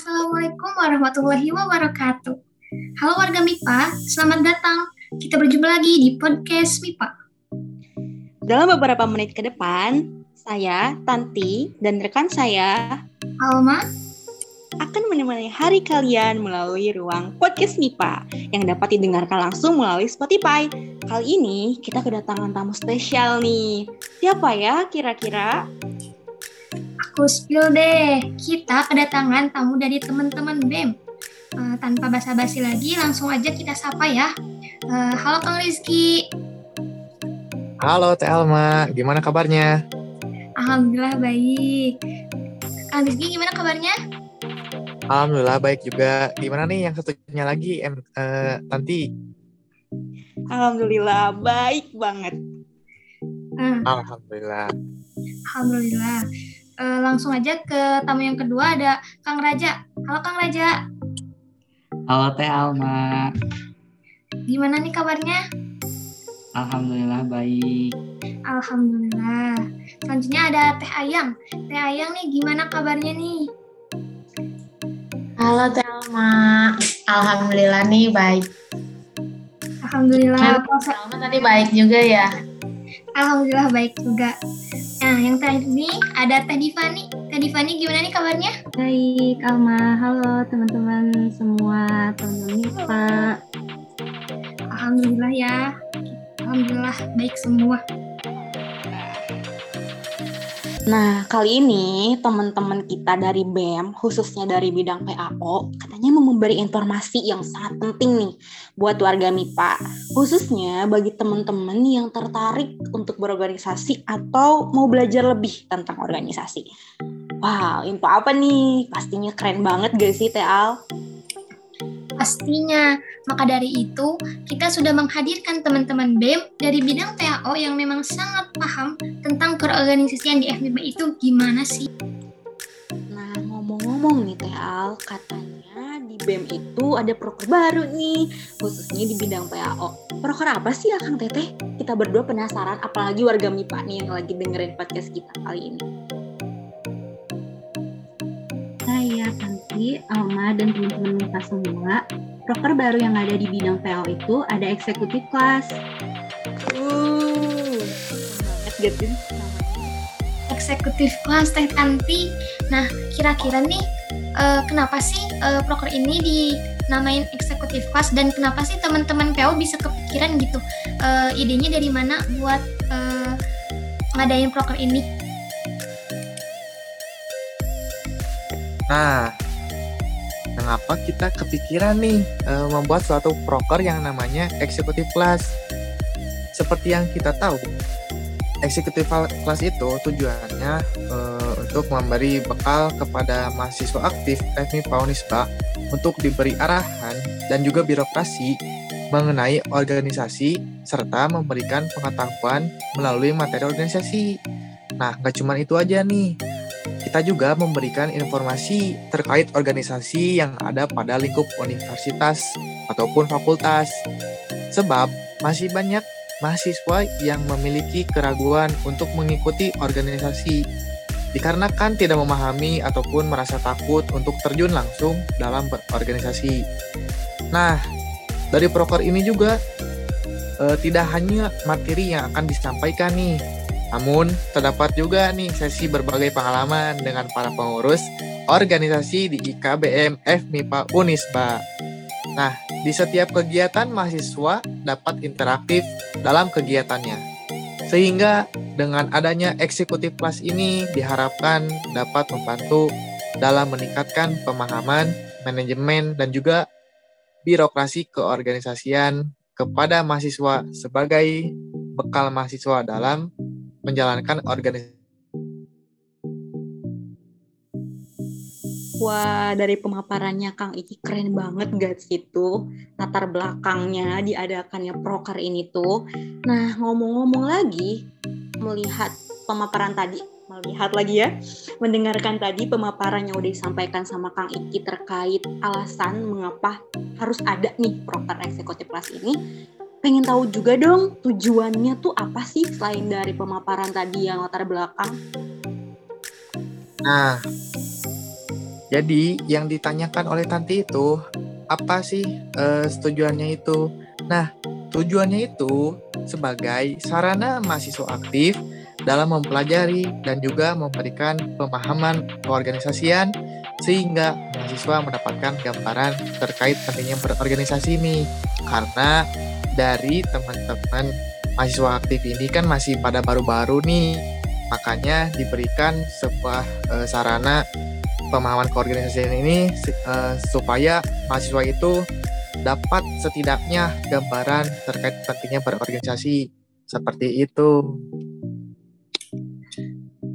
Assalamualaikum warahmatullahi wabarakatuh. Halo warga MIPA, selamat datang. Kita berjumpa lagi di podcast MIPA. Dalam beberapa menit ke depan, saya, Tanti, dan rekan saya, Alma, akan menemani hari kalian melalui ruang podcast MIPA yang dapat didengarkan langsung melalui Spotify. Kali ini kita kedatangan tamu spesial nih. Siapa ya kira-kira? Aku spill deh. Kita kedatangan tamu dari teman-teman BEM. Uh, tanpa basa-basi lagi, langsung aja kita sapa ya. Uh, halo Kang Rizky. Halo Teh Alma, gimana kabarnya? Alhamdulillah baik. Kang Rizky gimana kabarnya? Alhamdulillah baik juga. Gimana nih yang satunya lagi, em, uh, Tanti? Alhamdulillah baik banget. Uh, Alhamdulillah. Alhamdulillah. Uh, langsung aja ke tamu yang kedua ada Kang Raja. Halo Kang Raja. Halo Teh Alma. Gimana nih kabarnya? Alhamdulillah baik. Alhamdulillah. Selanjutnya ada Teh Ayang. Teh Ayang nih gimana kabarnya nih? Halo Telma, Alhamdulillah nih baik. Alhamdulillah. Telma tadi baik juga ya. Alhamdulillah baik juga. Nah, yang terakhir nih ada Teh Divani. Teh Divani gimana nih kabarnya? Baik, Alma. Halo teman-teman semua, teman-teman MIPA. Alhamdulillah ya. Alhamdulillah baik semua. Nah, kali ini teman-teman kita dari BEM, khususnya dari bidang PAO, katanya mau memberi informasi yang sangat penting nih buat warga MIPA, khususnya bagi teman-teman yang tertarik untuk berorganisasi atau mau belajar lebih tentang organisasi. Wow, info apa nih? Pastinya keren banget gak sih, Teal? Pastinya. Maka dari itu, kita sudah menghadirkan teman-teman BEM dari bidang PAO yang memang sangat paham tentang perorganisasian di FMIPA itu gimana sih. Nah, ngomong-ngomong nih, Teal, katanya di BEM itu ada proker baru nih, khususnya di bidang PAO. Proker apa sih, Akang Teteh? Kita berdua penasaran, apalagi warga MIPA nih yang lagi dengerin podcast kita kali ini. Saya, Tanti, Alma, dan teman-teman MIPA semua. Proker baru yang ada di bidang PAO itu ada eksekutif kelas. Uh, sih? Eksekutif kelas Teh Tanti. Nah, kira-kira nih eh, kenapa sih eh, proker ini dinamain eksekutif kelas dan kenapa sih teman-teman PAO bisa kepikiran gitu? Eh, idenya dari mana buat eh, ngadain proker ini? Nah, mengapa kita kepikiran nih eh, membuat suatu proker yang namanya eksekutif class? Seperti yang kita tahu, eksekutif class itu tujuannya eh, untuk memberi bekal kepada mahasiswa aktif FMIPA Unisba untuk diberi arahan dan juga birokrasi mengenai organisasi serta memberikan pengetahuan melalui materi organisasi. Nah, nggak cuma itu aja nih, kita juga memberikan informasi terkait organisasi yang ada pada lingkup universitas ataupun fakultas. Sebab masih banyak mahasiswa yang memiliki keraguan untuk mengikuti organisasi dikarenakan tidak memahami ataupun merasa takut untuk terjun langsung dalam berorganisasi. Nah, dari proker ini juga eh, tidak hanya materi yang akan disampaikan nih, namun, terdapat juga nih sesi berbagai pengalaman dengan para pengurus organisasi di IKBM FMIPA Unisba. Nah, di setiap kegiatan mahasiswa dapat interaktif dalam kegiatannya. Sehingga dengan adanya eksekutif kelas ini diharapkan dapat membantu dalam meningkatkan pemahaman, manajemen, dan juga birokrasi keorganisasian kepada mahasiswa sebagai bekal mahasiswa dalam menjalankan organisasi. Wah, dari pemaparannya Kang Iki keren banget guys itu latar belakangnya diadakannya proker ini tuh. Nah, ngomong-ngomong lagi, melihat pemaparan tadi, melihat lagi ya, mendengarkan tadi pemaparan yang udah disampaikan sama Kang Iki terkait alasan mengapa harus ada nih proker eksekutif kelas ini. Pengen tahu juga dong tujuannya tuh apa sih selain dari pemaparan tadi yang latar belakang? Nah, Jadi yang ditanyakan oleh Tanti itu apa sih eh, tujuannya itu? Nah, tujuannya itu sebagai sarana mahasiswa aktif dalam mempelajari dan juga memberikan pemahaman keorganisasian sehingga mahasiswa mendapatkan gambaran terkait pentingnya berorganisasi ini. Karena dari teman-teman mahasiswa aktif ini kan masih pada baru-baru nih, makanya diberikan sebuah uh, sarana pemahaman keorganisasian ini uh, supaya mahasiswa itu dapat setidaknya gambaran terkait pentingnya berorganisasi seperti itu.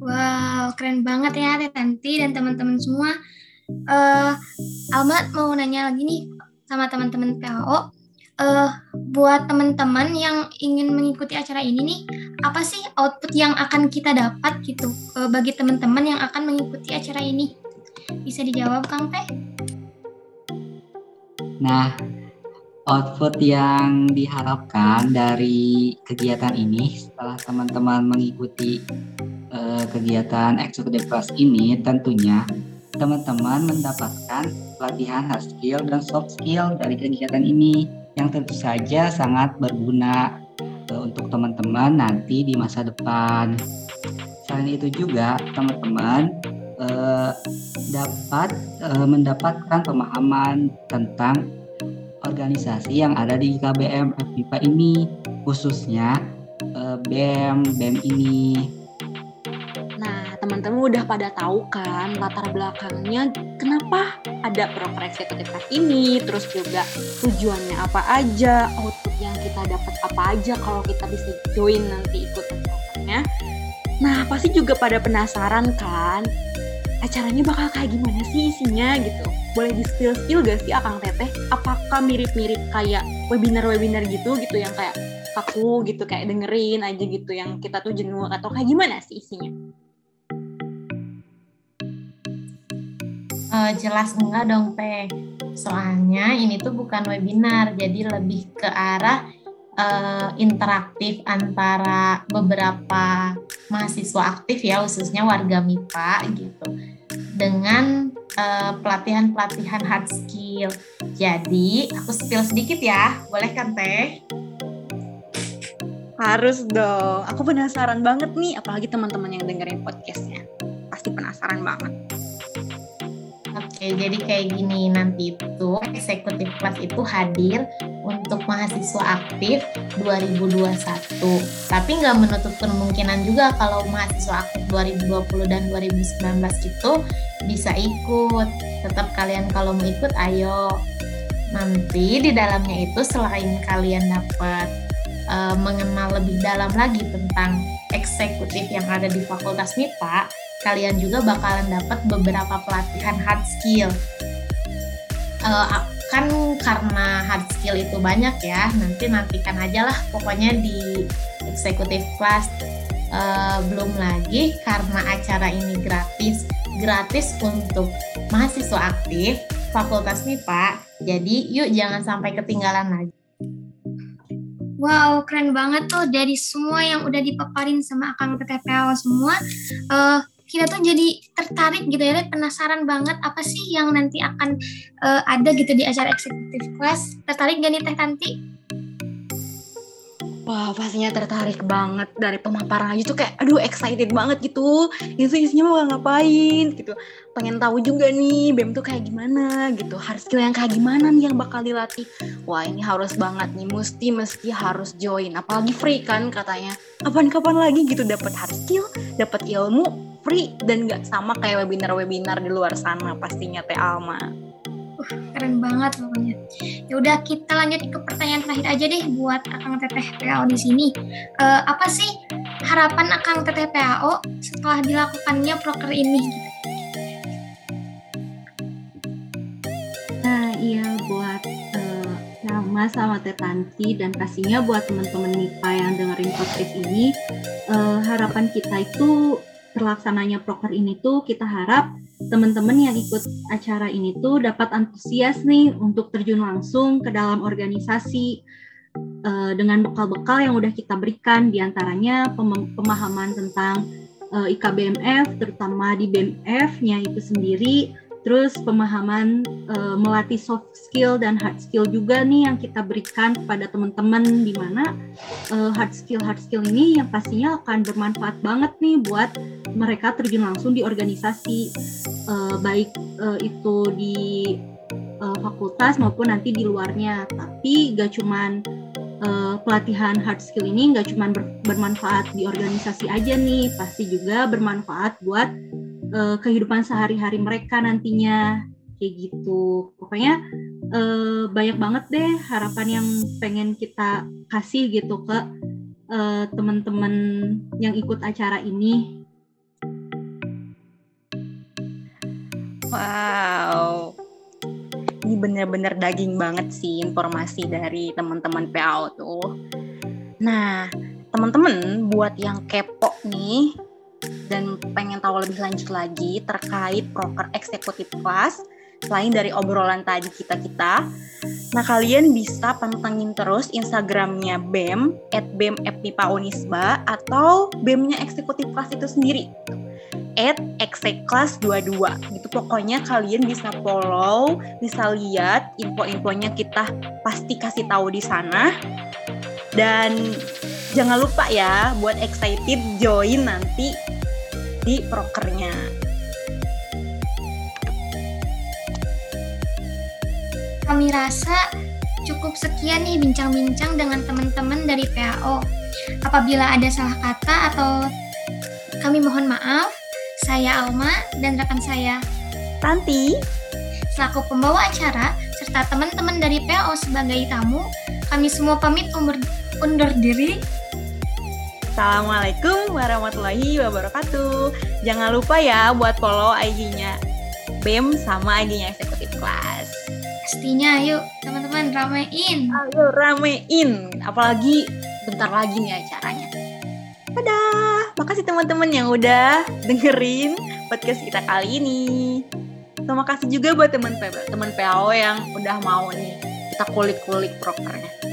Wow, keren banget ya Tanti dan teman-teman semua. Uh, Alma mau nanya lagi nih sama teman-teman PHO. Uh, buat teman-teman yang ingin mengikuti acara ini nih, apa sih output yang akan kita dapat gitu uh, bagi teman-teman yang akan mengikuti acara ini? Bisa dijawab Kang Teh? Nah, output yang diharapkan dari kegiatan ini setelah teman-teman mengikuti uh, kegiatan eksekutif kelas ini tentunya teman-teman mendapatkan pelatihan hard skill dan soft skill dari kegiatan ini yang tentu saja sangat berguna uh, untuk teman-teman nanti di masa depan. Selain itu juga teman-teman uh, dapat uh, mendapatkan pemahaman tentang organisasi yang ada di KBM FIPA ini khususnya uh, BEM BEM ini teman-teman udah pada tahu kan latar belakangnya kenapa ada proker eksekutif ini, terus juga tujuannya apa aja, output yang kita dapat apa aja kalau kita bisa join nanti ikut prokernya. Nah, pasti juga pada penasaran kan, acaranya bakal kayak gimana sih isinya gitu. Boleh di spill-spill gak sih Akang Teteh? Apakah mirip-mirip kayak webinar-webinar gitu gitu yang kayak aku gitu kayak dengerin aja gitu yang kita tuh jenuh atau kayak gimana sih isinya? Uh, jelas enggak dong Teh. Soalnya ini tuh bukan webinar, jadi lebih ke arah uh, interaktif antara beberapa mahasiswa aktif ya, khususnya warga MIPA gitu, dengan pelatihan-pelatihan uh, hard skill. Jadi aku spill sedikit ya, boleh kan Teh? Harus dong. Aku penasaran banget nih, apalagi teman-teman yang dengerin podcastnya. Pasti penasaran banget. Oke, jadi kayak gini nanti itu eksekutif kelas itu hadir untuk mahasiswa aktif 2021. Tapi nggak menutup kemungkinan juga kalau mahasiswa aktif 2020 dan 2019 itu bisa ikut. Tetap kalian kalau mau ikut ayo. Nanti di dalamnya itu selain kalian dapat uh, mengenal lebih dalam lagi tentang eksekutif yang ada di Fakultas MIPA, kalian juga bakalan dapat beberapa pelatihan hard skill. Uh, kan karena hard skill itu banyak ya, nanti nantikan aja lah pokoknya di executive class. Uh, belum lagi karena acara ini gratis, gratis untuk mahasiswa aktif Fakultas MIPA. Jadi yuk jangan sampai ketinggalan lagi. Wow, keren banget tuh dari semua yang udah dipaparin sama Akang PTPO semua. Uh, kita tuh jadi tertarik gitu ya, penasaran banget apa sih yang nanti akan uh, ada gitu di acara eksekutif class. Tertarik gak nih Teh Tanti? Wah pastinya tertarik banget dari pemaparan aja tuh kayak aduh excited banget gitu. Itu isinya mau ngapain gitu. Pengen tahu juga nih BEM tuh kayak gimana gitu. Hard skill yang kayak gimana nih yang bakal dilatih? Wah ini harus banget nih. Mesti mesti harus join. Apalagi free kan katanya. Kapan-kapan lagi gitu dapat hard skill dapat ilmu free dan nggak sama kayak webinar-webinar di luar sana pastinya Teh Alma. Uh, keren banget pokoknya. Ya udah kita lanjut ke pertanyaan terakhir aja deh buat Akang Teteh PAO di sini. Uh, apa sih harapan Akang Teteh PAO setelah dilakukannya proker ini? Nah, iya buat uh, sama Teh Tanti dan pastinya buat teman-teman MIPA yang dengerin podcast ini, uh, harapan kita itu terlaksananya proker ini tuh kita harap teman-teman yang ikut acara ini tuh dapat antusias nih untuk terjun langsung ke dalam organisasi uh, dengan bekal-bekal yang udah kita berikan di antaranya pem pemahaman tentang uh, IKBMF terutama di BMF-nya itu sendiri terus pemahaman uh, melatih soft skill dan hard skill juga nih yang kita berikan kepada teman-teman di mana uh, hard skill hard skill ini yang pastinya akan bermanfaat banget nih buat mereka terjun langsung di organisasi uh, baik uh, itu di uh, fakultas maupun nanti di luarnya. Tapi gak cuman uh, pelatihan hard skill ini gak cuman ber bermanfaat di organisasi aja nih pasti juga bermanfaat buat uh, kehidupan sehari-hari mereka nantinya kayak gitu. Pokoknya uh, banyak banget deh harapan yang pengen kita kasih gitu ke uh, teman-teman yang ikut acara ini. Wow. Ini bener-bener daging banget sih informasi dari teman-teman PAO tuh. Nah teman-teman buat yang kepo nih dan pengen tahu lebih lanjut lagi terkait proker eksekutif kelas selain dari obrolan tadi kita-kita. Nah kalian bisa pantengin terus Instagramnya BEM at BEM Unisba atau BEM-nya eksekutif kelas itu sendiri. At ekseklas 22 gitu pokoknya kalian bisa follow bisa lihat info-infonya kita pasti kasih tahu di sana. Dan jangan lupa ya buat excited join nanti di prokernya. Kami rasa cukup sekian nih bincang-bincang dengan teman-teman dari PAO. Apabila ada salah kata atau kami mohon maaf, saya Alma dan rekan saya Tanti selaku pembawa acara serta teman-teman dari PAO sebagai tamu, kami semua pamit undur diri. Assalamualaikum warahmatullahi wabarakatuh. Jangan lupa ya buat follow IG-nya BEM sama IG-nya Eksekutif Kelas. Pastinya, yuk teman-teman ramein. Ayo ramein, apalagi bentar lagi nih acaranya. Dadah, makasih teman-teman yang udah dengerin podcast kita kali ini. Terima kasih juga buat teman teman PAO yang udah mau nih kita kulik-kulik prokernya.